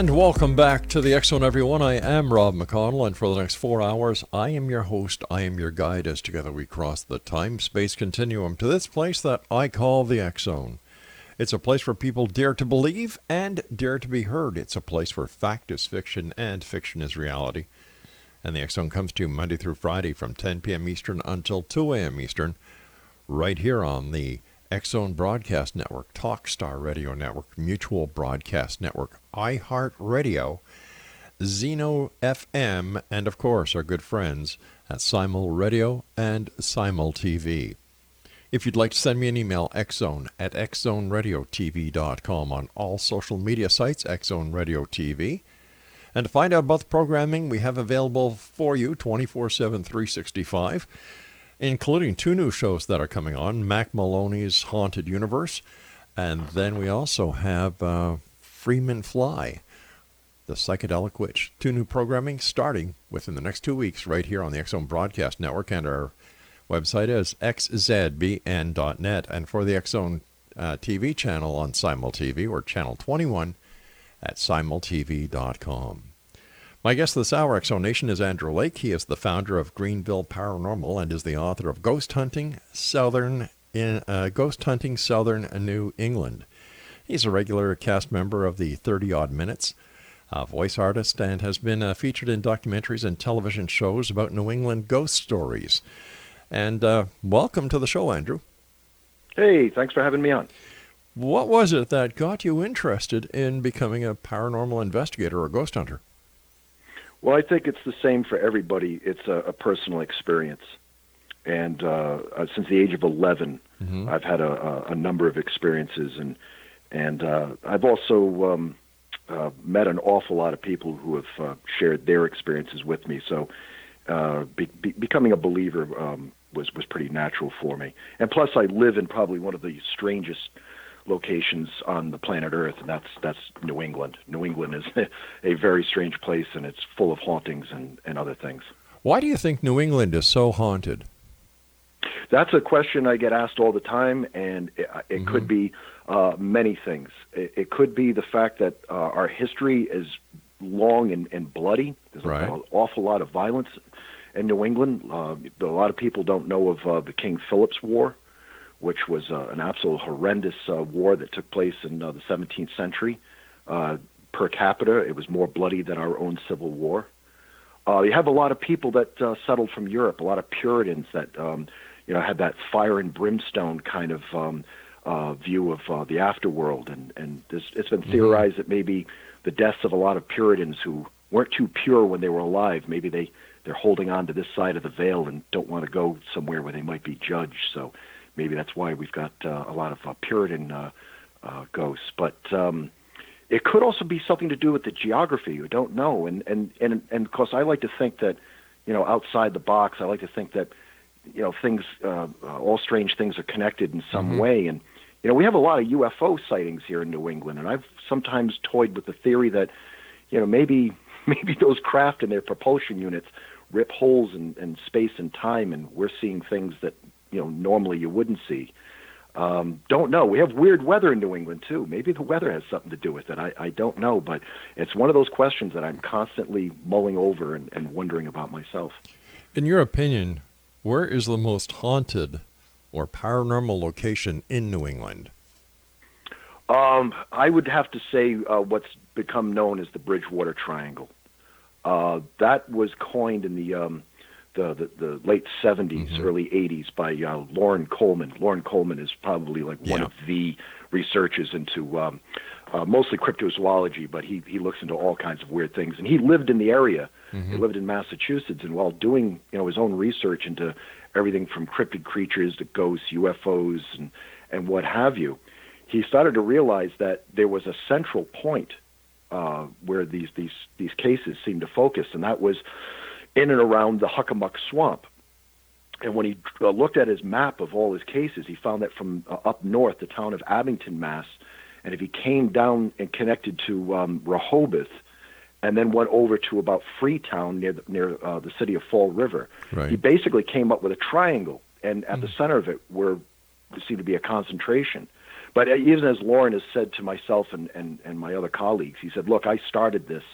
And welcome back to the Zone, everyone. I am Rob McConnell, and for the next four hours, I am your host. I am your guide as together we cross the time space continuum to this place that I call the Zone. It's a place where people dare to believe and dare to be heard. It's a place where fact is fiction and fiction is reality. And the Zone comes to you Monday through Friday from 10 p.m. Eastern until 2 a.m. Eastern, right here on the Zone Broadcast Network, Talkstar Radio Network, Mutual Broadcast Network, iHeartRadio, Zeno FM, and of course our good friends at Simul Radio and Simul TV. If you'd like to send me an email, xzone at xzoneradiotv.com on all social media sites, Xzone Radio TV. And to find out about the programming we have available for you 24 7, 365, including two new shows that are coming on Mack Maloney's Haunted Universe, and then we also have uh, Freeman Fly, The Psychedelic Witch. Two new programming starting within the next two weeks right here on the X Broadcast Network, and our website is xzbn.net. And for the X uh, TV channel on Simul TV or Channel 21 at simultv.com. My guest this hour, Exonation, is Andrew Lake. He is the founder of Greenville Paranormal and is the author of Ghost Hunting Southern in uh, Ghost Hunting Southern New England. He's a regular cast member of the 30 Odd Minutes, a voice artist, and has been uh, featured in documentaries and television shows about New England ghost stories. And uh, welcome to the show, Andrew. Hey, thanks for having me on. What was it that got you interested in becoming a paranormal investigator or ghost hunter? Well, I think it's the same for everybody. It's a, a personal experience. And uh, uh, since the age of 11, Mm-hmm. I've had a, a, a number of experiences, and and uh, I've also um, uh, met an awful lot of people who have uh, shared their experiences with me. So, uh, be, be, becoming a believer um, was was pretty natural for me. And plus, I live in probably one of the strangest locations on the planet Earth, and that's that's New England. New England is a very strange place, and it's full of hauntings and, and other things. Why do you think New England is so haunted? That's a question I get asked all the time, and it, it could be uh, many things. It, it could be the fact that uh, our history is long and, and bloody. There's Right. an awful lot of violence in New England. Uh, a lot of people don't know of uh, the King Philip's War, which was uh, an absolute horrendous uh, war that took place in uh, the 17th century. Uh, per capita, it was more bloody than our own Civil War. Uh, you have a lot of people that uh, settled from Europe, a lot of Puritans that um, you know had that fire and brimstone kind of um, uh, view of uh, the afterworld, and and this, it's been theorized that maybe the deaths of a lot of Puritans who weren't too pure when they were alive, maybe they they're holding on to this side of the veil and don't want to go somewhere where they might be judged. So maybe that's why we've got uh, a lot of uh, Puritan uh, uh, ghosts, but. Um, it could also be something to do with the geography. You don't know, and and and and of course, I like to think that, you know, outside the box. I like to think that, you know, things, uh, uh, all strange things are connected in some way. And you know, we have a lot of UFO sightings here in New England, and I've sometimes toyed with the theory that, you know, maybe maybe those craft and their propulsion units rip holes in, in space and time, and we're seeing things that you know normally you wouldn't see. Um, don't know. We have weird weather in New England too. Maybe the weather has something to do with it. I, I don't know, but it's one of those questions that I'm constantly mulling over and, and wondering about myself. In your opinion, where is the most haunted or paranormal location in New England? Um, I would have to say uh, what's become known as the Bridgewater Triangle. Uh, that was coined in the um, the, the, the late 70s, early 80s by uh, Loren Coleman. Loren Coleman is probably like one Yeah. of the researchers into um, uh, mostly cryptozoology, but he he looks into all kinds of weird things. And he lived in the area. Mm-hmm. He lived in Massachusetts, and while doing you know his own research into everything from cryptid creatures to ghosts, UFOs, and and what have you, he started to realize that there was a central point uh, where these these these cases seemed to focus, and that was in and around the Hockomock Swamp. And when he uh, looked at his map of all his cases, he found that from uh, up north, the town of Abington, Mass, and if he came down and connected to um, Rehoboth, and then went over to about Freetown near the, near uh, the city of Fall River, Right. he basically came up with a triangle, and at the center of it were seemed to be a concentration. But uh, even as Loren has said to myself and, and, and my other colleagues, he said, "Look, I started this,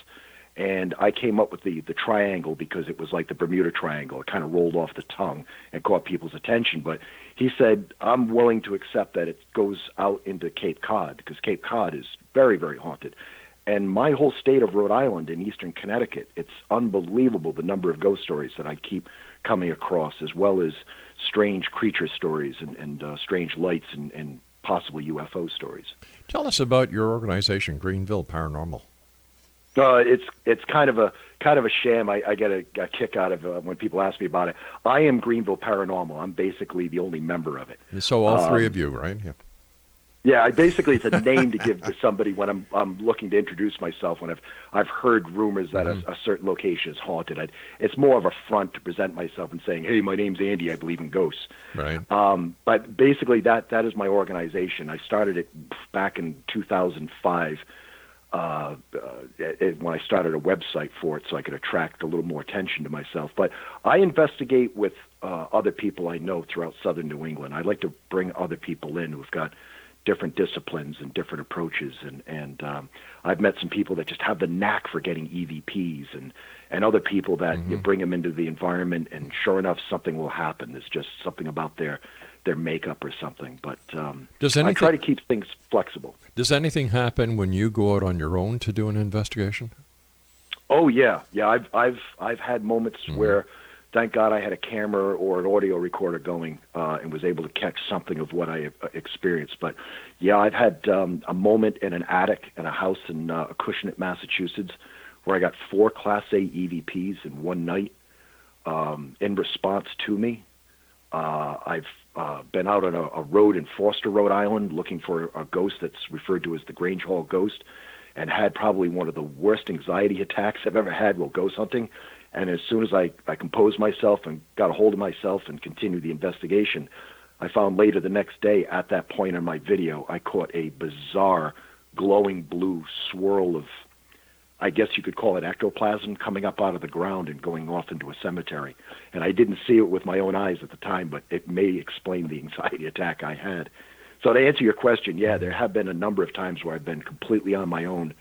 and I came up with the the triangle because it was like the Bermuda Triangle. It kind of rolled off the tongue and caught people's attention. But he said, I'm willing to accept that it goes out into Cape Cod because Cape Cod is very, very haunted." And my whole state of Rhode Island and eastern Connecticut, it's unbelievable the number of ghost stories that I keep coming across, as well as strange creature stories and, and uh, strange lights and, and possibly UFO stories. Tell us about your organization, Greenville Paranormal. Uh, it's it's kind of a kind of a sham. I, I get a, a kick out of uh, when people ask me about it. I am Greenville Paranormal. I'm basically the only member of it. So all three Um, of you, right? Yeah. Yeah, I basically it's a name to give to somebody when I'm I'm looking to introduce myself. When I've I've heard rumors that a, a certain location is haunted. I, it's more of a front to present myself and saying, "Hey, my name's Andy. I believe in ghosts." Right. Um, but basically, that that is my organization. I started it back in 2005 uh, uh, it, when I started a website for it, so I could attract a little more attention to myself. But I investigate with uh, other people I know throughout Southern New England. I like to bring other people in who've got different disciplines and different approaches, and and um, I've met some people that just have the knack for getting EVPs, and and other people that you bring them into the environment, and sure enough, something will happen. There's just something about their their makeup or something. But um, Does I try to keep things flexible. Does anything happen when you go out on your own to do an investigation? Oh yeah, yeah. I've I've I've had moments where, thank God, I had a camera or an audio recorder going uh, and was able to catch something of what I uh, experienced. But yeah, I've had um, a moment in an attic in a house in uh, Acushnet, Massachusetts, where I got four Class A EVPs in one night um, in response to me. Uh, I've uh, been out on a, a road in Foster, Rhode Island, looking for a ghost that's referred to as the Grange Hall ghost, and had probably one of the worst anxiety attacks I've ever had while ghost hunting. And as soon as I, I composed myself and got a hold of myself and continued the investigation, I found later the next day at that point in my video, I caught a bizarre glowing blue swirl of I guess you could call it ectoplasm coming up out of the ground and going off into a cemetery. And I didn't see it with my own eyes at the time, but it may explain the anxiety attack I had. So to answer your question, yeah, there have been a number of times where I've been completely on my own,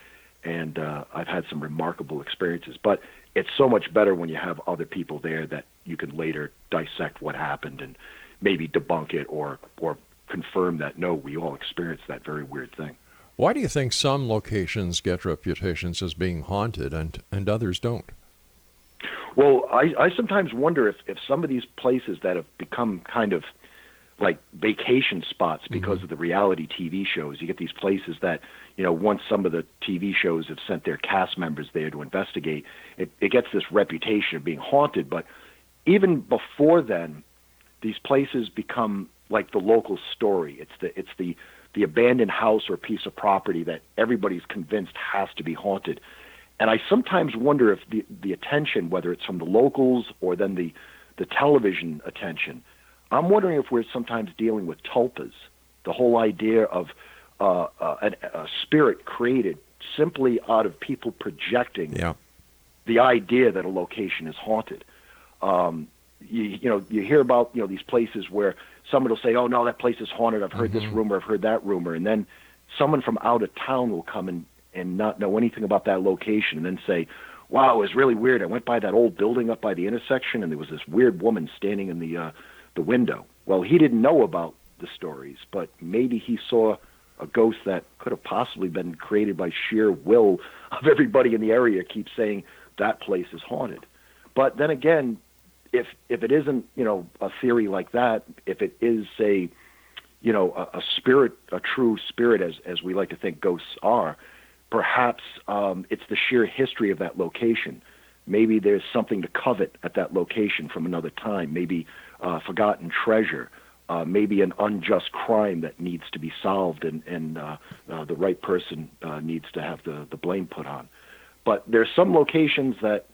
and uh, I've had some remarkable experiences. But it's so much better when you have other people there that you can later dissect what happened and maybe debunk it or or confirm that no, we all experienced that very weird thing. Why do you think some locations get reputations as being haunted and, and others don't? Well, I, I sometimes wonder if, if some of these places that have become kind of like vacation spots because mm-hmm. of the reality TV shows, you get these places that, you know, once some of the TV shows have sent their cast members there to investigate, it, it gets this reputation of being haunted. But even before then, these places become like the local story. It's the it's the the abandoned house or piece of property that everybody's convinced has to be haunted. And I sometimes wonder if the the attention, whether it's from the locals or then the the television attention, I'm wondering if we're sometimes dealing with tulpas, the whole idea of uh, uh, an, a spirit created simply out of people projecting Yeah. the idea that a location is haunted. Um, you, you know, you hear about you know these places where someone will say, "Oh no, that place is haunted. I've heard this rumor. I've heard that rumor," and then someone from out of town will come and and not know anything about that location, and then say, "Wow, it was really weird. I went by that old building up by the intersection, and there was this weird woman standing in the uh, the window." Well, he didn't know about the stories, but maybe he saw a ghost that could have possibly been created by sheer will of everybody in the area keep saying that place is haunted. But then again, if if it isn't, you know, a theory like that, if it is say, you know, a, a spirit, a true spirit, as as we like to think ghosts are, perhaps um, it's the sheer history of that location. Maybe there's something to covet at that location from another time. Maybe uh, forgotten treasure. Uh, maybe an unjust crime that needs to be solved, and, and uh, uh, the right person uh, needs to have the, the blame put on. But there's some locations that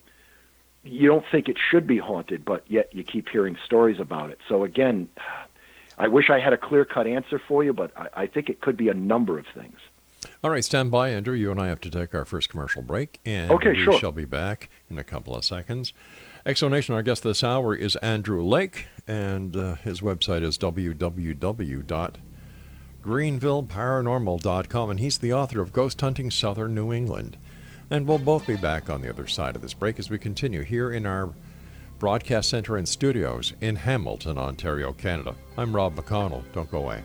you don't think it should be haunted, but yet you keep hearing stories about it. So again, I wish I had a clear cut answer for you, but I, I think it could be a number of things. All right, stand by, Andrew. You and I have to take our first commercial break, and okay, we sure. shall be back in a couple of seconds. Exonation, our guest this hour is Andrew Lake, and uh, his website is www.greenvilleparanormal.com, and he's the author of Ghost Hunting Southern New England. And we'll both be back on the other side of this break as we continue here in our broadcast center and studios in Hamilton, Ontario, Canada. I'm Rob McConnell. Don't go away.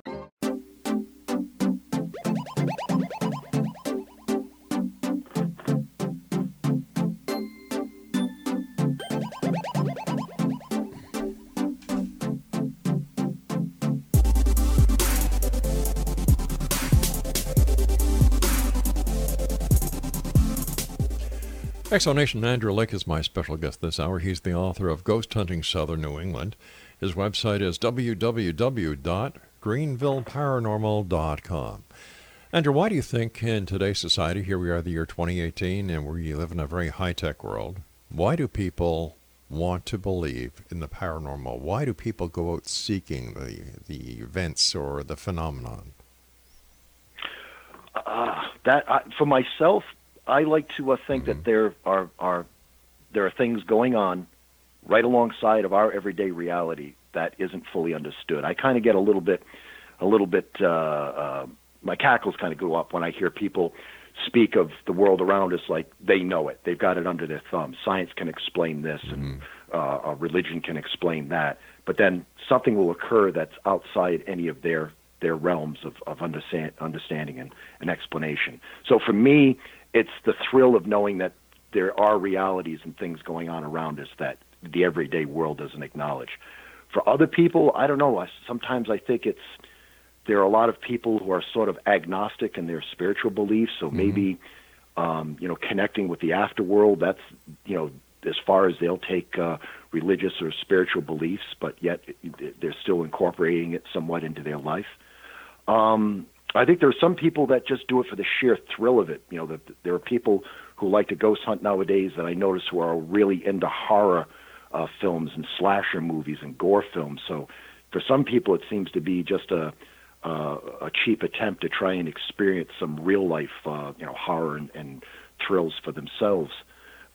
Exonation Andrew Lake is my special guest this hour. He's the author of Ghost Hunting Southern New England. His website is www.greenvilleparanormal.com. Andrew, why do you think in today's society, here we are the year 2018, and we live in a very high tech world, why do people want to believe in the paranormal? Why do people go out seeking the, the events or the phenomenon? Uh, that I, for myself, I like to uh, think that there are are there are things going on right alongside of our everyday reality that isn't fully understood. I kind of get a little bit a little bit uh, uh, my cackles kind of go up when I hear people speak of the world around us like they know it. They've got it under their thumb. Science can explain this, and uh, uh, religion can explain that. But then something will occur that's outside any of their their realms of, of understand, understanding and, and explanation. So for me, it's the thrill of knowing that there are realities and things going on around us that the everyday world doesn't acknowledge. For other people, I don't know. I, sometimes I think it's there are a lot of people who are sort of agnostic in their spiritual beliefs. So maybe um, you know connecting with the afterworld. That's you know as far as they'll take uh, religious or spiritual beliefs, but yet they're still incorporating it somewhat into their life. Um, I think there are some people that just do it for the sheer thrill of it. You know, that there are people who like to ghost hunt nowadays that I notice who are really into horror uh, films and slasher movies and gore films. So for some people, it seems to be just a uh, a cheap attempt to try and experience some real life, uh, you know, horror and, and thrills for themselves.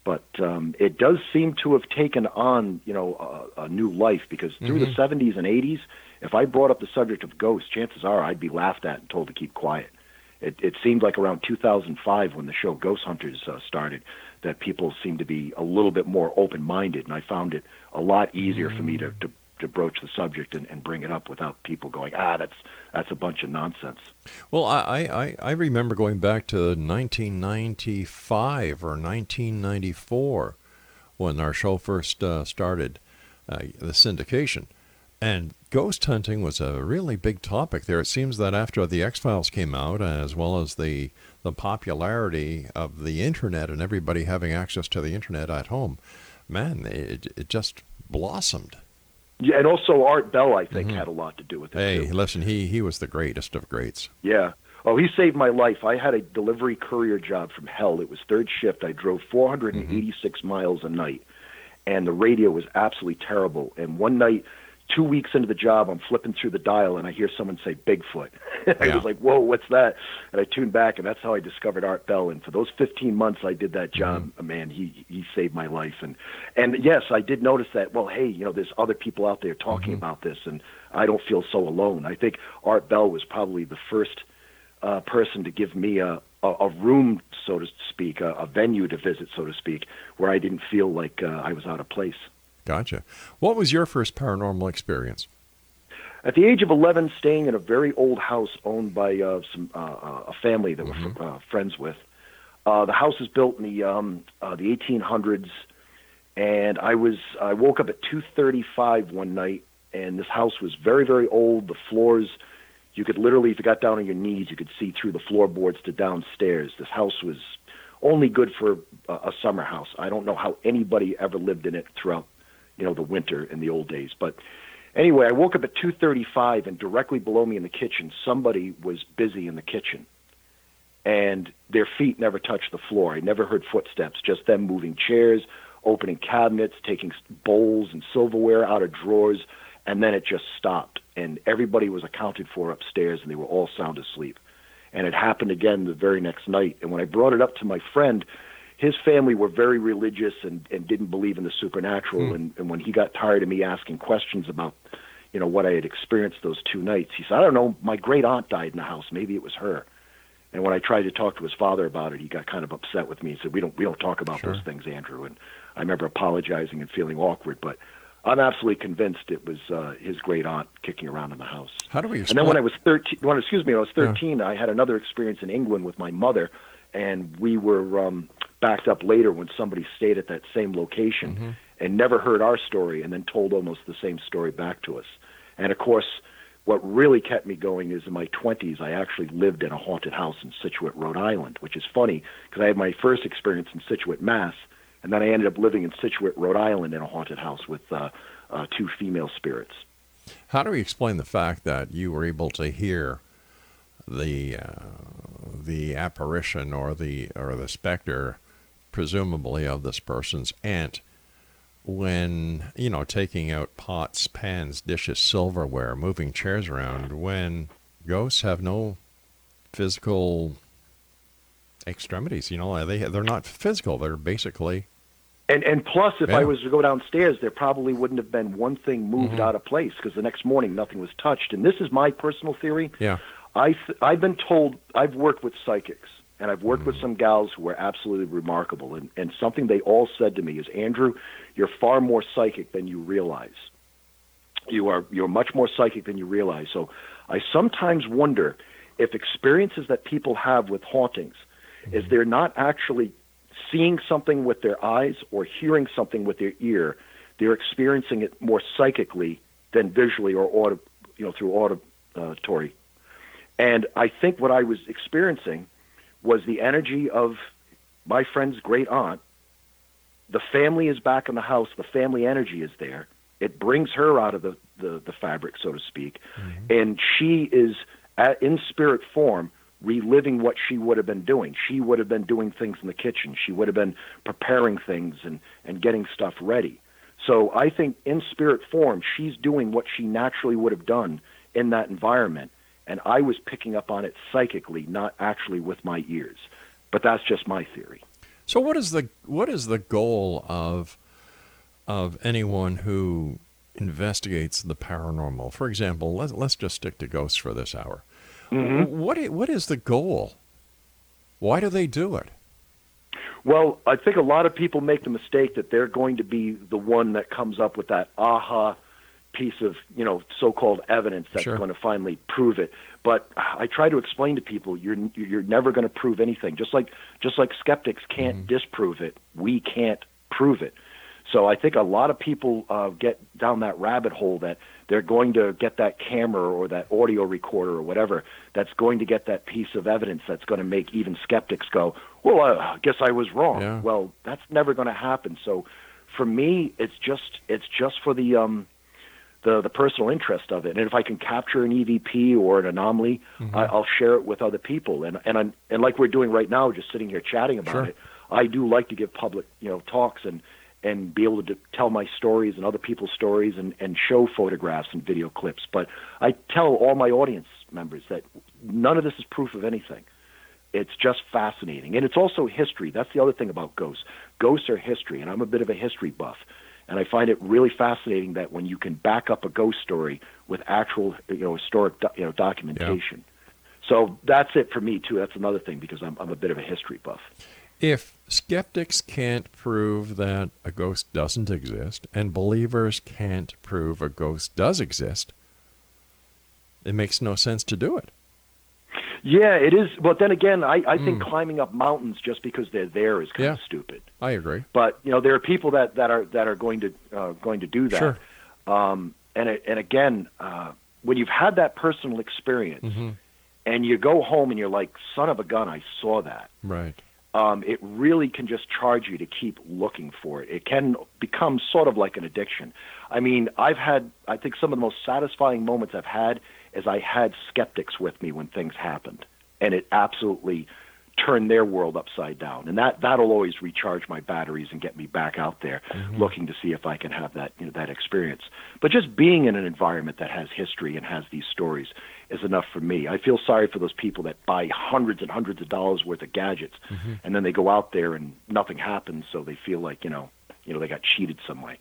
But um, it does seem to have taken on, you know, a, a new life because through the 70s and 80s, if I brought up the subject of ghosts, chances are I'd be laughed at and told to keep quiet. It, it seemed like around 2005 when the show Ghost Hunters uh, started that people seemed to be a little bit more open-minded, and I found it a lot easier for me to, to, to broach the subject and, and bring it up without people going, ah, that's that's a bunch of nonsense. Well, I, I, I remember going back to 1995 or 1994 when our show first uh, started, uh, the syndication. And ghost hunting was a really big topic there. It seems that after the X Files came out, as well as the the popularity of the internet and everybody having access to the internet at home, man, it, it just blossomed. Yeah, and also Art Bell, I think, mm-hmm. had a lot to do with it. Hey, too. listen, he he was the greatest of greats. Yeah. Oh, he saved my life. I had a delivery courier job from hell. It was third shift. I drove 486 mm-hmm. miles a night, and the radio was absolutely terrible. And one night, two weeks into the job, I'm flipping through the dial, and I hear someone say Bigfoot. I Yeah. was like, "Whoa, what's that?" And I tuned back, and that's how I discovered Art Bell. And for those 15 months I did that job, man, he he saved my life. And and yes, I did notice that. Well, hey, you know, there's other people out there talking about this, and I don't feel so alone. I think Art Bell was probably the first uh, person to give me a, a, a room, so to speak, a, a venue to visit, so to speak, where I didn't feel like uh, I was out of place. Gotcha. What was your first paranormal experience? At the age of 11, staying in a very old house owned by uh, some uh, uh, a family that we're uh, friends with. Uh, the house was built in the um, uh, the 1800s, and I was I woke up at 2:35 one night, and this house was very very old. The floors, you could literally, if you got down on your knees, you could see through the floorboards to downstairs. This house was only good for a summer house. I don't know how anybody ever lived in it throughout, you know, the winter in the old days, but. Anyway, I woke up at 2:35 and directly below me in the kitchen, somebody was busy in the kitchen. And their feet never touched the floor. I never heard footsteps, just them moving chairs, opening cabinets, taking bowls and silverware out of drawers, and then it just stopped. And everybody was accounted for upstairs and they were all sound asleep. And it happened again the very next night. And when I brought it up to my friend, his family were very religious and, and didn't believe in the supernatural. And, and when he got tired of me asking questions about, you know, what I had experienced those two nights, he said, I don't know, my great aunt died in the house. Maybe it was her. And when I tried to talk to his father about it, he got kind of upset with me. He said, "We don't we don't talk about Sure. those things, Andrew." And I remember apologizing and feeling awkward, but I'm absolutely convinced it was uh, his great aunt kicking around in the house. How do we And then when I was 13, when, excuse me, when I was 13, I had another experience in England with my mother, and we were um, backed up later when somebody stayed at that same location and never heard our story and then told almost the same story back to us. And of course, what really kept me going is in my 20s, I actually lived in a haunted house in Scituate, Rhode Island, which is funny because I had my first experience in Scituate, Mass, and then I ended up living in Scituate, Rhode Island in a haunted house with uh, uh, two female spirits. How do we explain the fact that you were able to hear the uh, the apparition or the or the specter, presumably of this person's aunt, when you know taking out pots, pans, dishes, silverware, moving chairs around, when ghosts have no physical extremities? You know, they they're not physical; they're basically And and plus, if Yeah. I was to go downstairs, there probably wouldn't have been one thing moved mm-hmm. out of place because the next morning nothing was touched. And this is my personal theory. yeah. I th- I've been told I've worked with psychics and I've worked with mm. some gals who were absolutely remarkable. And and something they all said to me is, Andrew, you're far more psychic than you realize. You are you're much more psychic than you realize. So I sometimes wonder if experiences that people have with hauntings is mm. they're not actually seeing something with their eyes or hearing something with their ear. They're experiencing it more psychically than visually or audi- you know through auditory. Uh, and I think what I was experiencing was the energy of my friend's great aunt. The family is back in the house. The family energy is there. It brings her out of the, the, the fabric, so to speak. Mm-hmm. And she is, at, in spirit form, reliving what she would have been doing. She would have been doing things in the kitchen. She would have been preparing things and, and getting stuff ready. So I think in spirit form, she's doing what she naturally would have done in that environment. And I was picking up on it psychically, not actually with my ears. But that's just my theory. So what is the what is the goal of of anyone who investigates the paranormal? For example, let's let's just stick to ghosts for this hour. Mm-hmm. What what is the goal? Why do they do it? Well, I think a lot of people make the mistake that they're going to be the one that comes up with that aha piece of, you know, so-called evidence that's Sure. going to finally prove it. But I try to explain to people you're you're never going to prove anything. Just like just like skeptics can't disprove it, we can't prove it. So I think a lot of people uh, get down that rabbit hole that they're going to get that camera or that audio recorder or whatever that's going to get that piece of evidence that's going to make even skeptics go, well, uh, I guess I was wrong. Yeah. Well, that's never going to happen. So for me, it's just it's just for the um, the the personal interest of it. And if I can capture an EVP or an anomaly, Mm-hmm. I, I'll share it with other people. And and I'm, and like we're doing right now, just sitting here chatting about Sure. it. I do like to give public you know talks and and be able to tell my stories and other people's stories and and show photographs and video clips. But I tell all my audience members that none of this is proof of anything. It's just fascinating. And it's also history. That's the other thing about ghosts. Ghosts are history, and I'm a bit of a history buff. And I find it really fascinating that when you can back up a ghost story with actual, you know, historic, do- you know, documentation. Yeah. So that's it for me too. That's another thing because I'm I'm a bit of a history buff. If skeptics can't prove that a ghost doesn't exist and believers can't prove a ghost does exist, it makes no sense to do it. Yeah, it is. But then again, I, I think climbing up mountains just because they're there is kind Hmm. Yeah. of stupid. I agree. But you know, there are people that, that are that are going to uh, going to do that. Sure. Um, and and again, uh, when you've had that personal experience, Mm-hmm. and you go home and you're like, "Son of a gun, I saw that." Right. Um, it really can just charge you to keep looking for it. It can become sort of like an addiction. I mean, I've had, I think, some of the most satisfying moments I've had is I had skeptics with me when things happened, and it absolutely turned their world upside down. And that that'll always recharge my batteries and get me back out there, mm-hmm. looking to see if I can have that you know that experience. But just being in an environment that has history and has these stories is enough for me. I feel sorry for those people that buy hundreds and hundreds of dollars worth of gadgets, mm-hmm. and then they go out there and nothing happens, so they feel like you know you know they got cheated some way.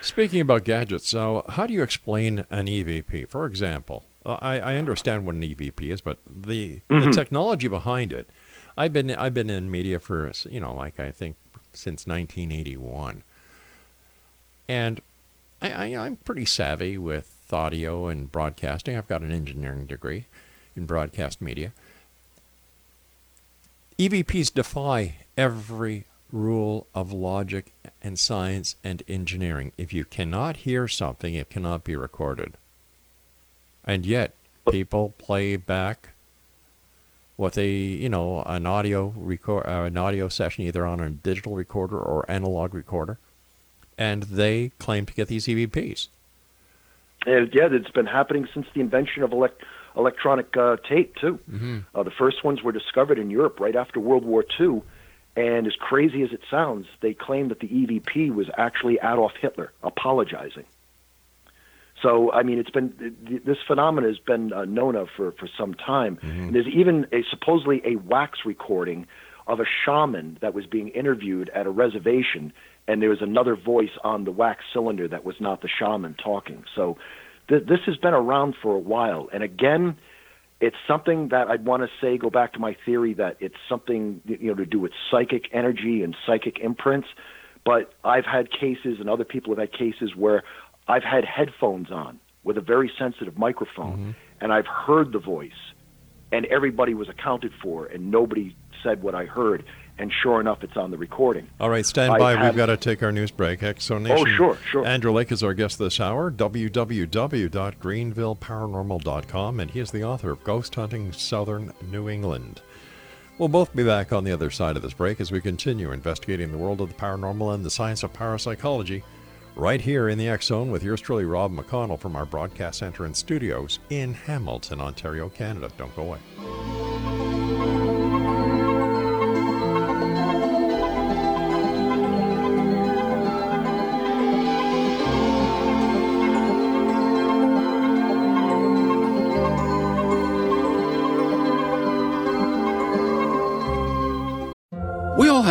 Speaking about gadgets, so how do you explain an EVP? For example, I, I understand what an EVP is, but the, the mm-hmm. technology behind it. I've been I've been in media for you know like I think since 1981, and I, I, I'm pretty savvy with audio and broadcasting. I've got an engineering degree in broadcast media. EVPs defy every rule of logic and science and engineering. If you cannot hear something, it cannot be recorded. And yet, people play back what they, you know, an audio record, uh, an audio session either on a digital recorder or analog recorder, and they claim to get these EVPs. And yeah, it's been happening since the invention of elect- electronic uh, tape too. Uh, the first ones were discovered in Europe right after World War II, and as crazy as it sounds, they claim that the EVP was actually Adolf Hitler apologizing. So I mean, it's been this phenomenon has been uh, known of for for some time. And there's even a supposedly a wax recording of a shaman that was being interviewed at a reservation, and there was another voice on the wax cylinder that was not the shaman talking. So th- this has been around for a while, and again. It's something that I'd want to say, go back to my theory that it's something you know to do with psychic energy and psychic imprints. But I've had cases, and other people have had cases where I've had headphones on with a very sensitive microphone, mm-hmm. and I've heard the voice, and everybody was accounted for, and nobody said what I heard. And sure enough, it's on the recording. All right, stand by. We've got to take our news break. Exonation. Oh, sure, sure. Andrew Lake is our guest this hour. www.greenvilleparanormal.com, and he is the author of Ghost Hunting Southern New England. We'll both be back on the other side of this break as we continue investigating the world of the paranormal and the science of parapsychology right here in the X Zone with yours truly, Rob McConnell, from our broadcast center and studios in Hamilton, Ontario, Canada. Don't go away.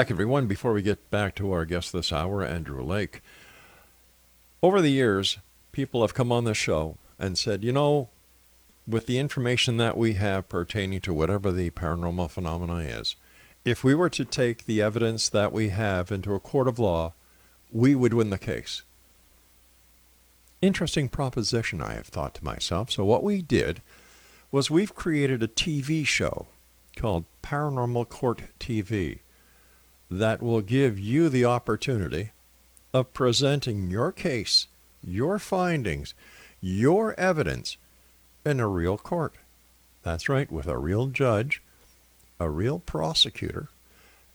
Back, everyone. Before we get back to our guest this hour, Andrew Lake, over the years, people have come on the show and said, you know, with the information that we have pertaining to whatever the paranormal phenomena is, if we were to take the evidence that we have into a court of law, we would win the case. Interesting proposition, I have thought to myself. So, what we did was we've created a TV show called Paranormal Court TV that will give you the opportunity of presenting your case, your findings, your evidence in a real court. That's right, with a real judge, a real prosecutor,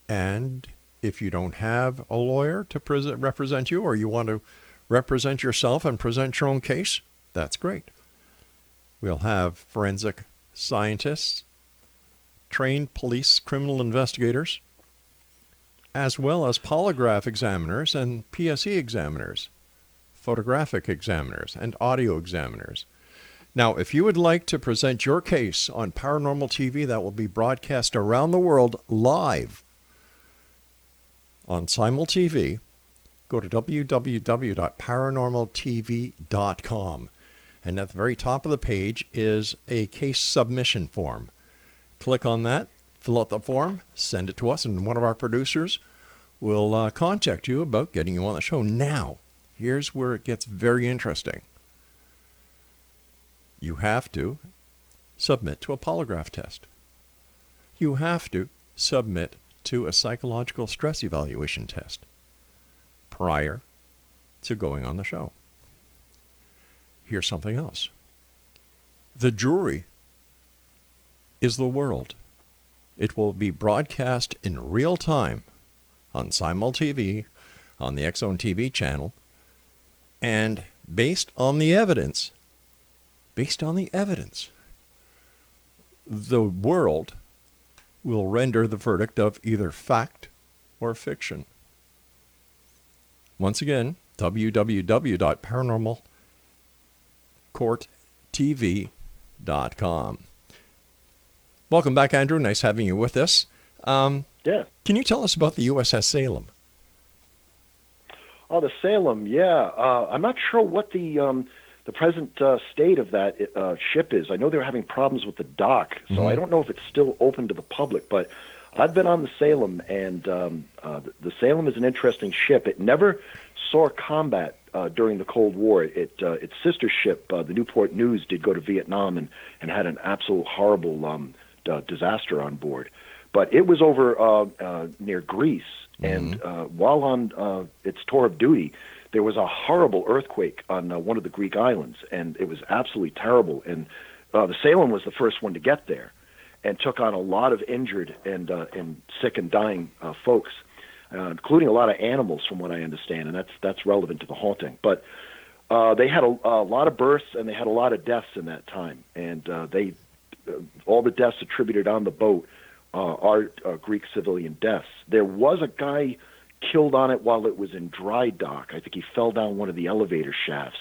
and if you don't have a lawyer to present, represent you or you want to represent yourself and present your own case, that's great. We'll have forensic scientists, trained police criminal investigators, as well as polygraph examiners and PSE examiners, photographic examiners, and audio examiners. Now, if you would like to present your case on Paranormal TV, that will be broadcast around the world live on Simul TV, go to www.paranormaltv.com. And at the very top of the page is a case submission form. Click on that, fill out the form, send it to us, and one of our producers will uh, contact you about getting you on the show. Now, here's where it gets very interesting. You have to submit to a polygraph test. You have to submit to a psychological stress evaluation test prior to going on the show. Here's something else the jury is the world. It will be broadcast in real time on Simul TV, on the Zone TV channel, and based on the evidence, based on the evidence, the world will render the verdict of either fact or fiction. Once again, www.paranormalcourttv.com. Welcome back, Andrew. Nice having you with us. Um, yeah. Can you tell us about the USS Salem? Oh, the Salem. Yeah. Uh, I'm not sure what the um, the present uh, state of that uh, ship is. I know they're having problems with the dock, so mm-hmm. I don't know if it's still open to the public. But I've been on the Salem, and um, uh, the, the Salem is an interesting ship. It never saw combat uh, during the Cold War. It uh, its sister ship, uh, the Newport News, did go to Vietnam and and had an absolute horrible um, d- disaster on board. But it was over uh, uh, near Greece, mm-hmm. and uh, while on uh, its tour of duty, there was a horrible earthquake on uh, one of the Greek islands, and it was absolutely terrible. And uh, the Salem was the first one to get there, and took on a lot of injured and uh, and sick and dying uh, folks, uh, including a lot of animals, from what I understand, and that's that's relevant to the haunting. But uh, they had a, a lot of births and they had a lot of deaths in that time, and uh, they uh, all the deaths attributed on the boat uh, are uh, Greek civilian deaths. There was a guy killed on it while it was in dry dock. I think he fell down one of the elevator shafts.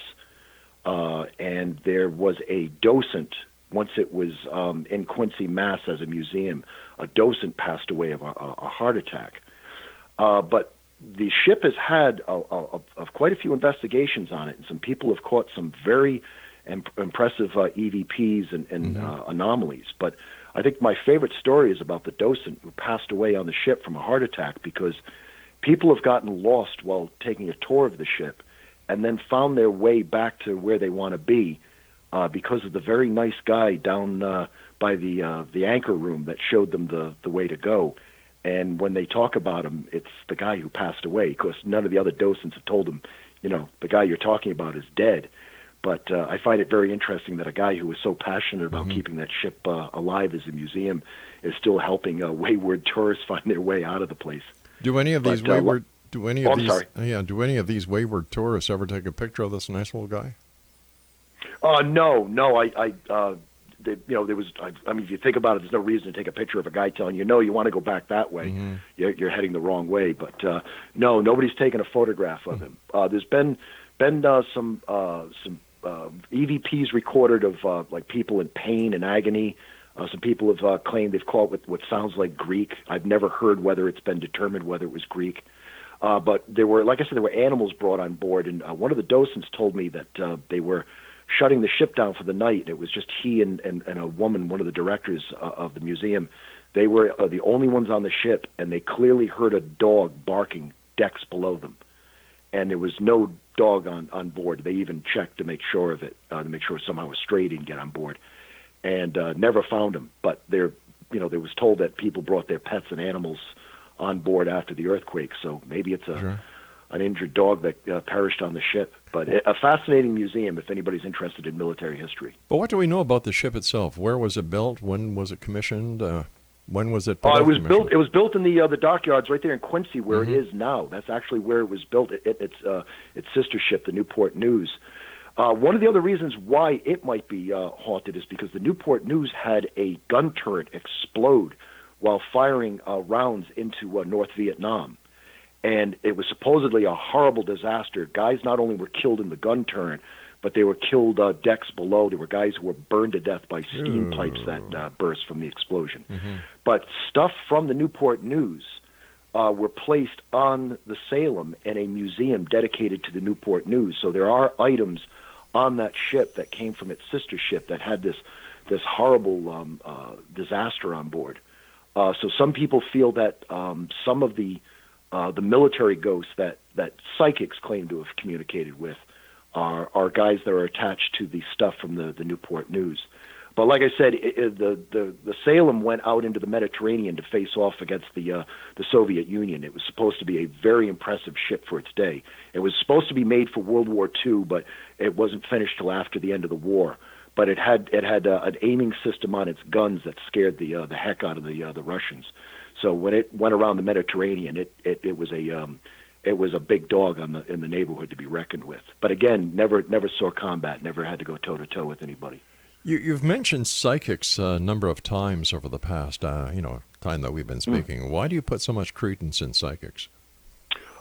Uh, and there was a docent, once it was um, in Quincy, Mass, as a museum, a docent passed away of a, a heart attack. Uh, but the ship has had a, a, quite a few investigations on it, and some people have caught some very imp- impressive uh, EVPs and, and mm-hmm. uh, anomalies. But I think my favorite story is about the docent who passed away on the ship from a heart attack because people have gotten lost while taking a tour of the ship and then found their way back to where they want to be uh, because of the very nice guy down uh, by the uh, the anchor room that showed them the the way to go. And when they talk about him, it's the guy who passed away because none of the other docents have told them, you know, the guy you're talking about is dead. But uh, I find it very interesting that a guy who was so passionate about mm-hmm. keeping that ship uh, alive as a museum is still helping uh, wayward tourists find their way out of the place. Do any of these but, uh, wayward? do any of oh, these? Yeah. Do any of these wayward tourists ever take a picture of this nice little guy? Uh, no, no. I, I, uh, they, you know, there was. I, I, mean, if you think about it, there's no reason to take a picture of a guy telling you, no, you want to go back that way. Mm-hmm. You're, you're heading the wrong way. But uh, no, nobody's taken a photograph of mm-hmm. him. Uh, there's been been uh, some uh, some uh, EVPs recorded of uh, like people in pain and agony Uh, some people have uh, claimed they've caught what sounds like Greek. I've never heard whether it's been determined whether it was Greek. Uh, but there were, like I said, there were animals brought on board, and uh, one of the docents told me that uh, they were shutting the ship down for the night. It was just he and, and, and a woman, one of the directors uh, of the museum. They were uh, the only ones on the ship, and they clearly heard a dog barking decks below them. And there was no dog on, on board. They even checked to make sure of it, uh, to make sure somehow a stray didn't get on board, and uh, never found him. But there, you know, they was told that people brought their pets and animals on board after the earthquake. So maybe it's a sure. an injured dog that uh, perished on the ship. But a fascinating museum if anybody's interested in military history. But what do we know about the ship itself? Where was it built? When was it commissioned? Uh, when was it? Oh, it was built. It was built in the uh, the dockyards right there in Quincy, where mm-hmm. it is now. That's actually where it was built. It, it, its uh, its sister ship, the Newport News. Uh, one of the other reasons why it might be uh, haunted is because the Newport News had a gun turret explode while firing uh, rounds into uh, North Vietnam. And it was supposedly a horrible disaster. Guys not only were killed in the gun turret, but they were killed uh, decks below. There were guys who were burned to death by steam Ooh. pipes that uh, burst from the explosion. Mm-hmm. But stuff from the Newport News uh, were placed on the Salem in a museum dedicated to the Newport News. So there are items on that ship that came from its sister ship that had this this horrible um, uh, disaster on board. Uh, so some people feel that um, some of the uh, the military ghosts that that psychics claim to have communicated with are are guys that are attached to the stuff from the the Newport News. But like I said, it, it, the, the the Salem went out into the Mediterranean to face off against the uh, the Soviet Union. It was supposed to be a very impressive ship for its day. It was supposed to be made for World War II, but it wasn't finished till after the end of the war but it had it had uh, an aiming system on its guns that scared the uh, the heck out of the uh, the Russians. So when it went around the Mediterranean, it it, it was a um, it was a big dog on the in the neighborhood to be reckoned with. But again, never never saw combat, never had to go toe to toe with anybody. You, have mentioned psychics a number of times over the past, uh, you know, time that we've been hmm. speaking. Mm. Why do you put so much credence in psychics?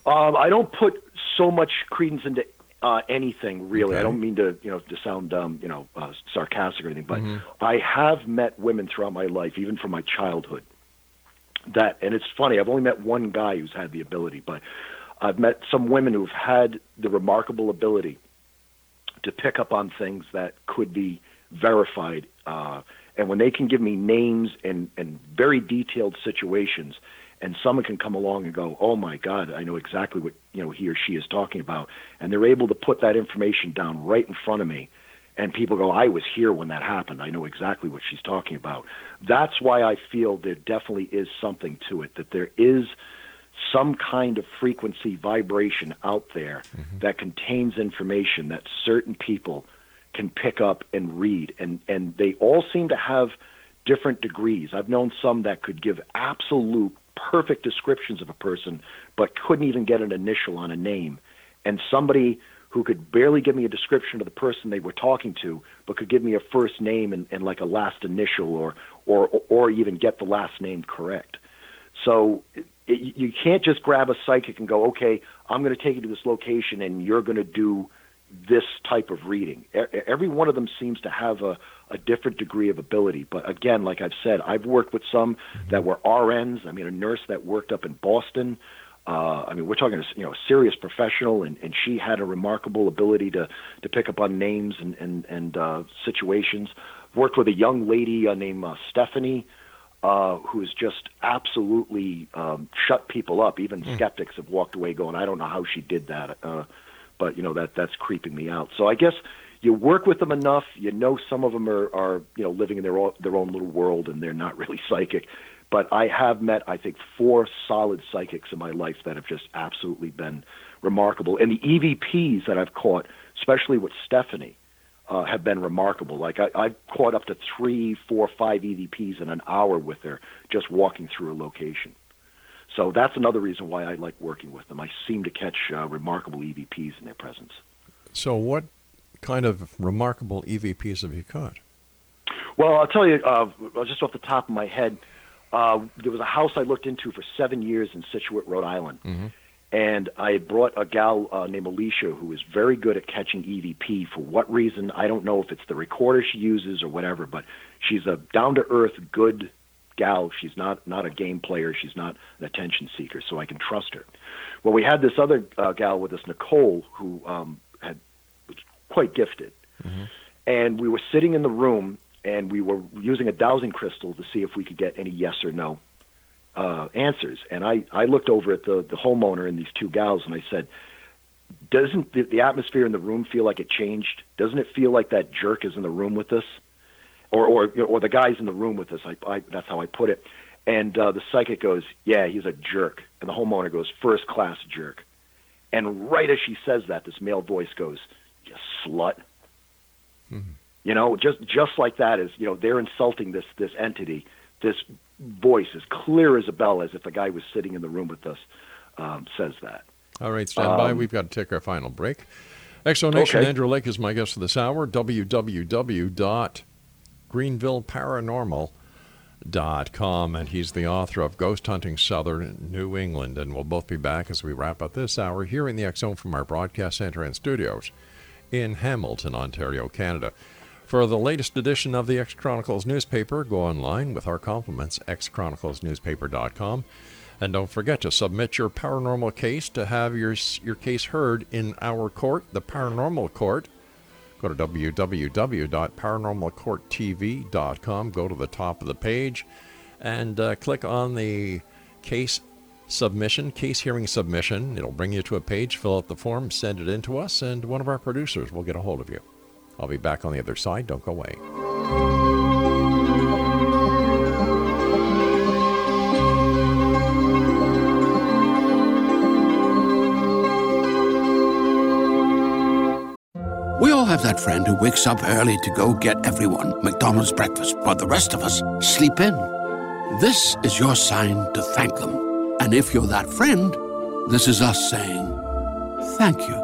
Um, I don't put so much credence into uh, anything really. Okay. I don't mean to you know to sound um, you know uh, sarcastic or anything, but mm-hmm. I have met women throughout my life, even from my childhood. That and it's funny. I've only met one guy who's had the ability, but I've met some women who've had the remarkable ability to pick up on things that could be verified. Uh, and when they can give me names and, and very detailed situations, and someone can come along and go, "Oh my God, I know exactly what you know he or she is talking about," and they're able to put that information down right in front of me, and people go, "I was here when that happened. I know exactly what she's talking about." That's why I feel there definitely is something to it. That there is some kind of frequency vibration out there mm-hmm. that contains information that certain people can pick up and read, and and they all seem to have different degrees. I've known some that could give absolute perfect descriptions of a person, but couldn't even get an initial on a name. And somebody who could barely give me a description of the person they were talking to, but could give me a first name and, and like a last initial, or or or even get the last name correct. So it, you can't just grab a psychic and go, okay, I'm going to take you to this location, and you're going to do this type of reading. Every one of them seems to have a, a different degree of ability. But again, like I've said, I've worked with some that were RNs. I mean, a nurse that worked up in Boston. Uh, I mean, we're talking, you know, a serious professional, and, and she had a remarkable ability to to pick up on names and and and uh, situations. Worked with a young lady uh, named uh, Stephanie, uh, who's just absolutely um, shut people up. Even mm. skeptics have walked away going, "I don't know how she did that." Uh, but you know that that's creeping me out. So I guess you work with them enough. You know some of them are, are you know living in their own, their own little world and they're not really psychic. But I have met I think four solid psychics in my life that have just absolutely been remarkable. And the EVPs that I've caught, especially with Stephanie, uh, have been remarkable. Like I, I've caught up to three, four, five EVPs in an hour with her just walking through a location. So that's another reason why I like working with them. I seem to catch uh, remarkable EVPs in their presence. So, what kind of remarkable EVPs have you caught? Well, I'll tell you, uh, just off the top of my head, uh, there was a house I looked into for seven years in Scituate, Rhode Island. Mm-hmm. And I brought a gal uh, named Alicia who is very good at catching EVP. For what reason, I don't know if it's the recorder she uses or whatever, but she's a down to earth, good gal. She's not not a game player. She's not an attention seeker, so I can trust her. Well, we had this other uh, gal with us, Nicole, who um, had was quite gifted, mm-hmm. and we were sitting in the room and we were using a dowsing crystal to see if we could get any yes or no uh, answers. And I, I looked over at the, the homeowner and these two gals, and I said, doesn't the, the atmosphere in the room feel like it changed? Doesn't it feel like that jerk is in the room with us? Or, or, or the guy's in the room with us. I, I, that's how I put it. And uh, the psychic goes, yeah, he's a jerk. And the homeowner goes, first class jerk. And right as she says that, this male voice goes, you slut. Mm-hmm. You know, just just like that is, you know, they're insulting this this entity. This voice as clear as a bell, as if the guy was sitting in the room with us, um, says that. All right, stand um, by. We've got to take our final break. X Zone Nation, okay. Andrew Lake is my guest for this hour. www.greenvilleparanormal.com, and he's the author of Ghost Hunting Southern New England. And we'll both be back as we wrap up this hour here in the Zone from our broadcast center and studios in Hamilton, Ontario, Canada. For the latest edition of the X Chronicles newspaper, go online with our compliments, xchroniclesnewspaper.com. And don't forget to submit your paranormal case to have your, your case heard in our court, the Paranormal Court. Go to www.paranormalcourttv.com, go to the top of the page, and uh, click on the case submission, case hearing submission. It'll bring you to a page, fill out the form, send it in to us, and one of our producers will get a hold of you. I'll be back on the other side. Don't go away. We all have that friend who wakes up early to go get everyone McDonald's breakfast, while the rest of us sleep in. This is your sign to thank them. And if you're that friend, this is us saying thank you.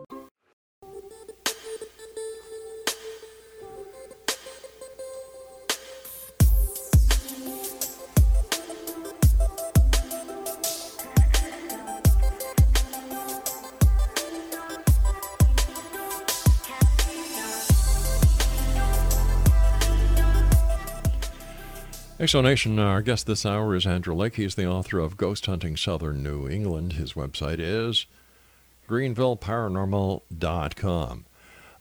X Zone Nation, our guest this hour is Andrew Lake. He's the author of Ghost Hunting Southern New England. His website is greenvilleparanormal.com.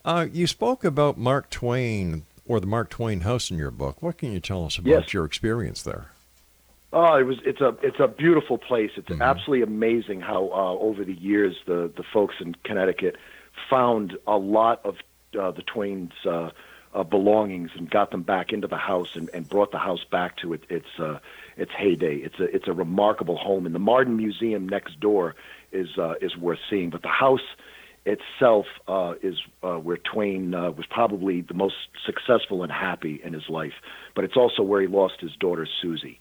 Uh, you spoke about Mark Twain or the Mark Twain house in your book. What can you tell us about yes. your experience there? Oh, it was it's a it's a beautiful place. It's mm-hmm. absolutely amazing how uh, over the years the the folks in Connecticut found a lot of uh, the Twains' uh, belongings and got them back into the house and, and brought the house back to it, its uh, its heyday. It's a it's a remarkable home, and the Marden Museum next door is uh, is worth seeing. But the house itself uh, is uh, where Twain uh, was probably the most successful and happy in his life. But it's also where he lost his daughter Susie.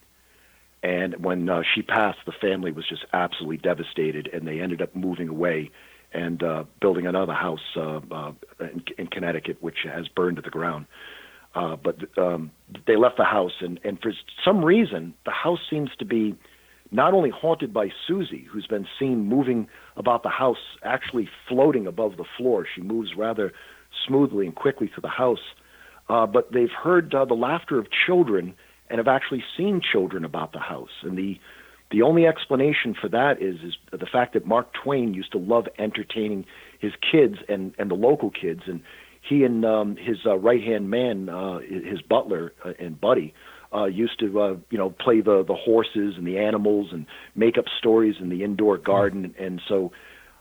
And when uh, she passed, the family was just absolutely devastated, and they ended up moving away and uh, building another house uh, uh, in, in Connecticut, which has burned to the ground. Uh, but um, they left the house, and, and for some reason, the house seems to be not only haunted by Susie, who's been seen moving about the house, actually floating above the floor. She moves rather smoothly and quickly through the house. Uh, but they've heard uh, the laughter of children and have actually seen children about the house. And the the only explanation for that is is the fact that Mark Twain used to love entertaining his kids and and the local kids, and he and um, his uh, right hand man, uh, his butler uh, and buddy, uh, used to uh, you know play the the horses and the animals and make up stories in the indoor garden, and so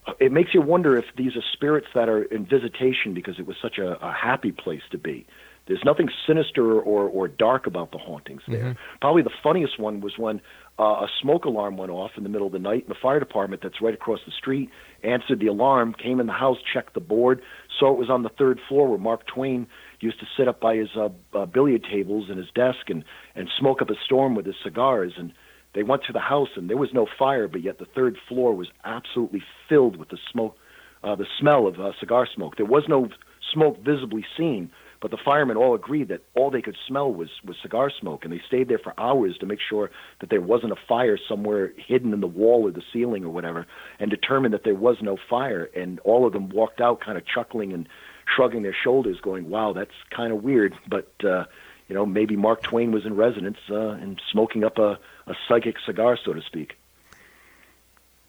uh, it makes you wonder if these are spirits that are in visitation because it was such a, a happy place to be. There's nothing sinister or, or dark about the hauntings there. Mm-hmm. Probably the funniest one was when uh, a smoke alarm went off in the middle of the night, and the fire department that's right across the street answered the alarm, came in the house, checked the board, saw it was on the third floor where Mark Twain used to sit up by his uh, uh, billiard tables and his desk and and smoke up a storm with his cigars, and they went to the house and there was no fire, but yet the third floor was absolutely filled with the smoke, uh, the smell of uh, cigar smoke. There was no smoke visibly seen, but the firemen all agreed that all they could smell was was cigar smoke, and they stayed there for hours to make sure that there wasn't a fire somewhere hidden in the wall or the ceiling or whatever, and determined that there was no fire. And all of them walked out, kind of chuckling and shrugging their shoulders, going, "Wow, that's kind of weird." But uh, you know, maybe Mark Twain was in residence uh, and smoking up a, a psychic cigar, so to speak.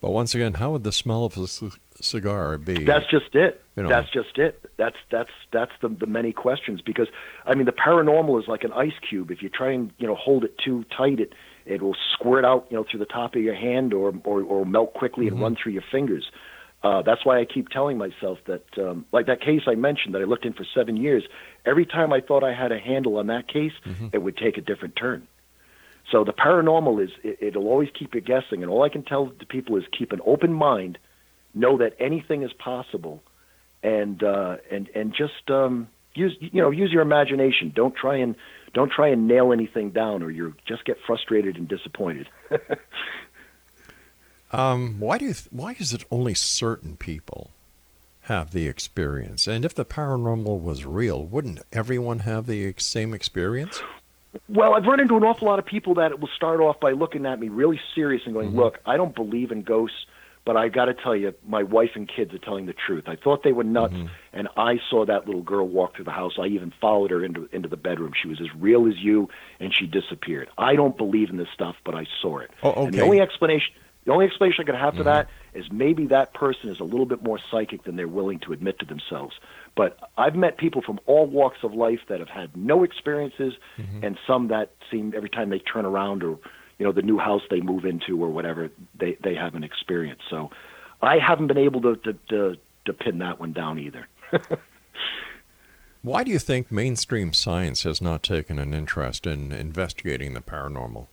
But once again, how would the smell of cigar be? That's just it. You know. That's just it. That's that's that's the the many questions because I mean the paranormal is like an ice cube. If you try and you know hold it too tight, it it will squirt out you know through the top of your hand or or, or melt quickly and run through your fingers. Uh, that's why I keep telling myself that, um, like that case I mentioned that I looked in for seven years. Every time I thought I had a handle on that case, it would take a different turn. So the paranormal is it, it'll always keep you guessing, and all I can tell the people is keep an open mind, know that anything is possible, and uh, and and just um, use you know use your imagination. Don't try and don't try and nail anything down, or you just get frustrated and disappointed. Um, why do you th- why is it only certain people have the experience? And if the paranormal was real, wouldn't everyone have the same experience? Well, I've run into an awful lot of people that will start off by looking at me really serious and going, "Look, I don't believe in ghosts, but I got to tell you, my wife and kids are telling the truth. I thought they were nuts, mm-hmm. and I saw that little girl walk through the house. I even followed her into into the bedroom. She was as real as you, and she disappeared. I don't believe in this stuff, but I saw it. Oh, And the only explanation, the only explanation I could have for that mm-hmm. is maybe that person is a little bit more psychic than they're willing to admit to themselves. But I've met people from all walks of life that have had no experiences, mm-hmm. and some that seem every time they turn around or you know the new house they move into or whatever they they have an experience. So I haven't been able to to to, to pin that one down either. Why do you think mainstream science has not taken an interest in investigating the paranormal?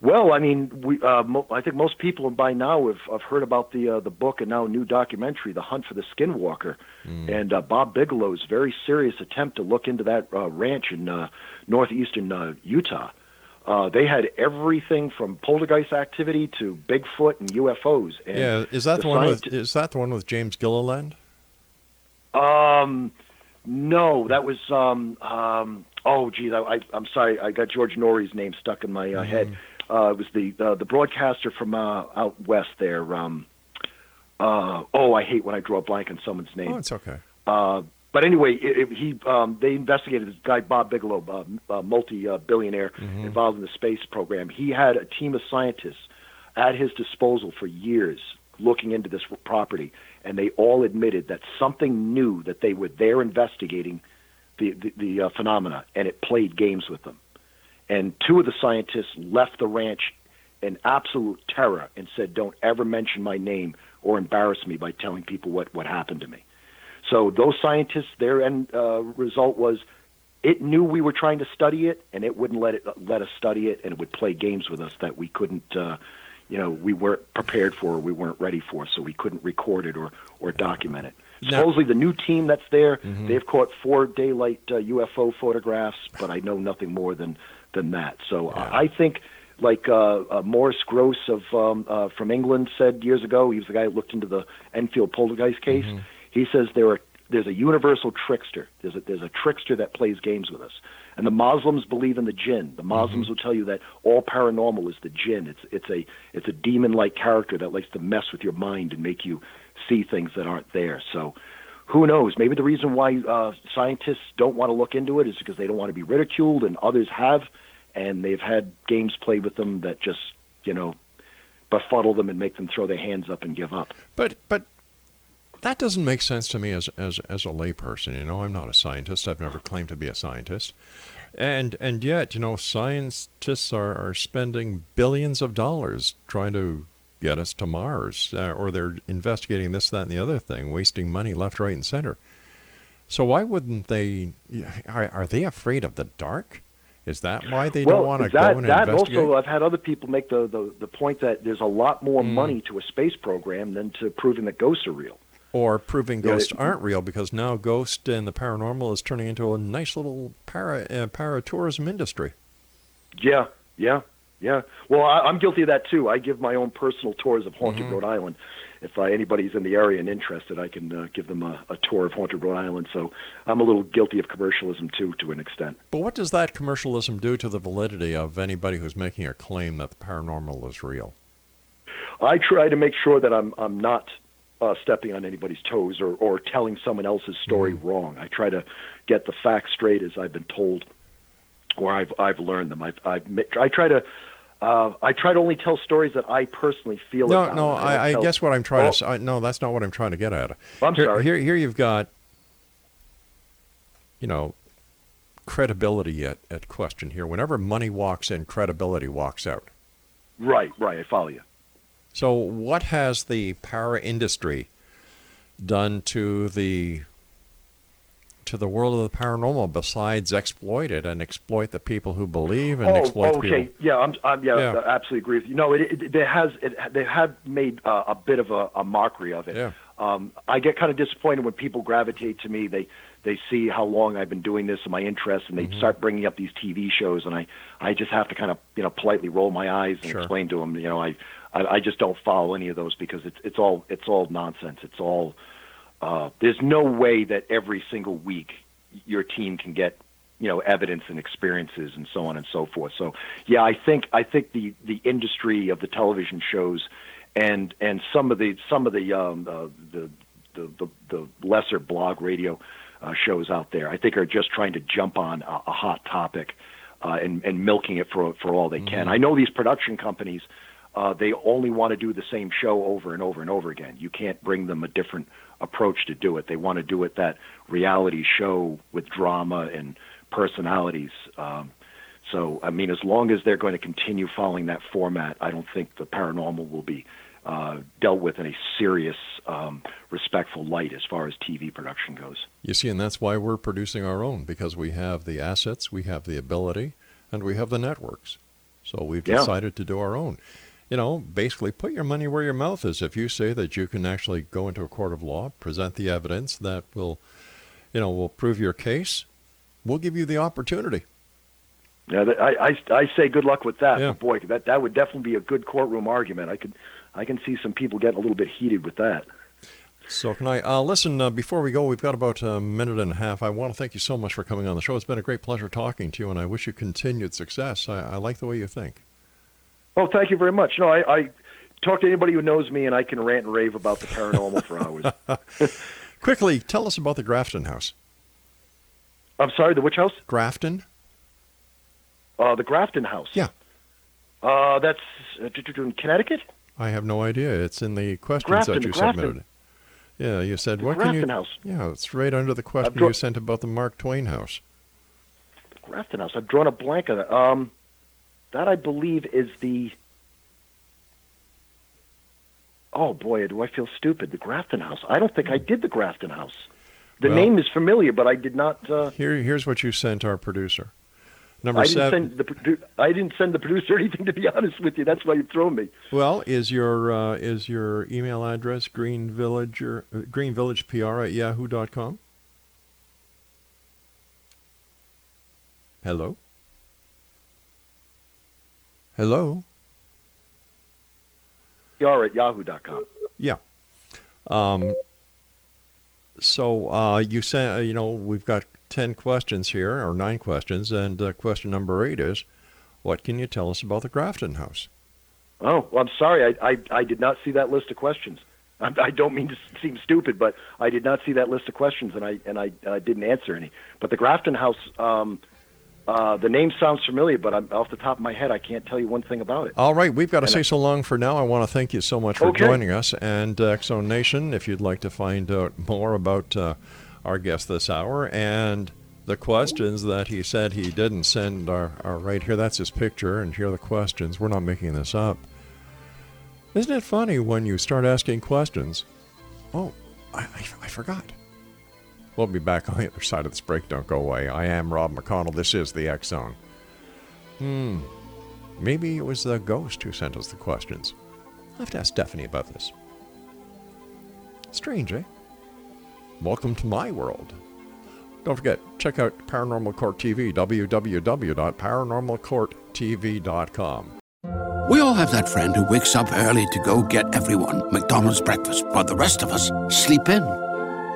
Well, I mean, we, uh, mo- I think most people by now have, have heard about the uh, the book and now new documentary, The Hunt for the Skinwalker, and uh, Bob Bigelow's very serious attempt to look into that uh, ranch in uh, northeastern uh, Utah. Uh, they had everything from poltergeist activity to Bigfoot and UFOs. And yeah, is that the, the one with is that the one with James Gilliland? Um, no, that was um um. Oh, geez, I, I'm sorry, I got George Noory's name stuck in my uh, head. Uh, it was the uh, the broadcaster from uh, out west there. Um, uh, oh, I hate when I draw a blank on someone's name. Oh, it's okay. But anyway, it, it, he um, they investigated this guy Bob Bigelow, uh, uh, multi-billionaire involved in the space program. He had a team of scientists at his disposal for years looking into this property, and they all admitted that something new that they were there investigating the the, the uh, phenomena, and it played games with them. And two of the scientists left the ranch in absolute terror and said, "Don't ever mention my name or embarrass me by telling people what what happened to me." So those scientists, their end uh, result was, it knew we were trying to study it, and it wouldn't let it let us study it, and it would play games with us that we couldn't, uh, you know, we weren't prepared for, or we weren't ready for, so we couldn't record it or or document it. Supposedly, the new team that's there, they've caught four daylight uh, UFO photographs, but I know nothing more than than that. So I I think. Like uh, uh, Maurice Grosse of um, uh, from England said years ago, he was the guy who looked into the Enfield poltergeist case. He says there are there's a universal trickster. There's a, there's a trickster that plays games with us. And the Muslims believe in the jinn. The Muslims will tell you that all paranormal is the jinn. It's it's a it's a demon-like character that likes to mess with your mind and make you see things that aren't there. So who knows? Maybe the reason why uh, scientists don't want to look into it is because they don't want to be ridiculed, and others have, and they've had games played with them that just you know befuddle them and make them throw their hands up and give up. But but that doesn't make sense to me as as as a layperson. You know, I'm not a scientist. I've never claimed to be a scientist. And and yet, you know, scientists are, are spending billions of dollars trying to get us to Mars, uh, or they're investigating this, that, and the other thing, wasting money left, right, and center. So why wouldn't they? Are, are they afraid of the dark? Is that why they well, don't want to go and that investigate? also, I've had other people make the, the, the point that there's a lot more Hmm. money to a space program than to proving that ghosts are real. Or proving Yeah, ghosts it- aren't real because now ghost and the paranormal is turning into a nice little para uh, paratourism industry. Yeah, yeah, Yeah. Well, I, I'm guilty of that too. I give my own personal tours of haunted Mm-hmm. Rhode Island. If uh, anybody's in the area and interested, I can uh, give them a, a tour of haunted Rhode Island. So I'm a little guilty of commercialism too, to an extent. But what does that commercialism do to the validity of anybody who's making a claim that the paranormal is real? I try to make sure that I'm I'm not uh, stepping on anybody's toes or, or telling someone else's story Mm-hmm. wrong. I try to get the facts straight as I've been told, or I've I've learned them. I've, I've I try to. Uh, I try to only tell stories that I personally feel. No, about. no. I, I tell- guess what I'm trying Oh, to. I, no, that's not what I'm trying to get at. I'm here, sorry. Here, here you've got. You know, credibility at, at question here. Whenever money walks in, credibility walks out. Right, right. I follow you. So, what has the para industry done to the to the world of the paranormal besides exploit it and exploit the people who believe and oh, exploit okay. people? Yeah, I'm, I'm yeah, Yeah. I absolutely agree with you. No, it, it, it has it, they have made uh, a bit of a, a mockery of it. Yeah. Um, I get kind of disappointed when people gravitate to me. They they see how long I've been doing this and my interest, and they Mm-hmm. start bringing up these TV shows, and I I just have to kind of you know politely roll my eyes and Sure. explain to them, you know, I, I I just don't follow any of those because it's it's all it's all nonsense. It's all uh, there's no way that every single week your team can get you know evidence and experiences and so on and so forth. So yeah, I think I think the the industry of the television shows and and some of the some of the um, uh, the, the the the lesser blog radio uh, shows out there, I think are just trying to jump on a, a hot topic uh, and and milking it for for all they can. I know these production companies. Uh, they only want to do the same show over and over and over again. You can't bring them a different approach to do it. They want to do it that reality show with drama and personalities. Um, so, I mean, as long as they're going to continue following that format, I don't think the paranormal will be uh, dealt with in a serious, um, respectful light as far as TV production goes. You see, and that's why we're producing our own because we have the assets, we have the ability, and we have the networks. So we've Yeah. decided to do our own. You know, basically put your money where your mouth is. If you say that you can actually go into a court of law, present the evidence that will, you know, will prove your case, we'll give you the opportunity. Yeah, I, I, I say good luck with that. Yeah. But boy, that that would definitely be a good courtroom argument. I could, I can see some people getting a little bit heated with that. So can I uh, listen? Uh, before we go, we've got about a minute and a half. I want to thank you so much for coming on the show. It's been a great pleasure talking to you, and I wish you continued success. I, I like the way you think. Oh, thank you very much. No, I, I talk to anybody who knows me, and I can rant and rave about the paranormal for hours. Quickly, tell us about the Grafton House. I'm sorry, the which house? Grafton? Uh, the Grafton House. Yeah. Uh, that's uh, in Connecticut. I have no idea. It's in the questions Grafton, that you Grafton. submitted. Yeah, you said The what can you? Grafton House. Yeah, it's right under the question draw- you sent about the Mark Twain House. Grafton House. I've drawn a blank on it. Um, that I believe is the. Oh boy, do I feel stupid? The Grafton House. I don't think I did the Grafton House. The Well- name is familiar, but I did not. Uh, Here, here's what you sent our producer. Number I didn't seven. send the I didn't send the producer anything. To be honest with you, that's why you throw me. Well, is your uh, is your email address Green Villager uh, Green Village PR at yahoo.com? Hello. Hello. Yar at yahoo.com. Yeah. Um, so uh, you sent, uh, you know, we've got 10 questions here, or nine questions, and uh, question number eight is, what can you tell us about the Grafton House? Oh, well, I'm sorry. I, I, I did not see that list of questions. I, I don't mean to seem stupid, but I did not see that list of questions, and I and I uh, didn't answer any. But the Grafton House, um, uh, the name sounds familiar, but I'm, off the top of my head, I can't tell you one thing about it. All right, we've got to And say I- so long for now. I want to thank you so much for Okay. joining us. And uh, X Zone Nation, if you'd like to find out more about uh, our guest this hour and the questions that he said he didn't send are, are right here. That's his picture, and here are the questions. We're not making this up. Isn't it funny when you start asking questions? Oh, I, I, I forgot. We'll be back on the other side of this break. Don't go away. I am Rob McConnell. This is the X Zone. Hmm. Maybe it was the ghost who sent us the questions. I'll have to ask Stephanie about this. Strange, eh? Welcome to my world. Don't forget, check out Paranormal Court TV, www.paranormalcourttv.com. We all have that friend who wakes up early to go get everyone McDonald's breakfast while the rest of us sleep in.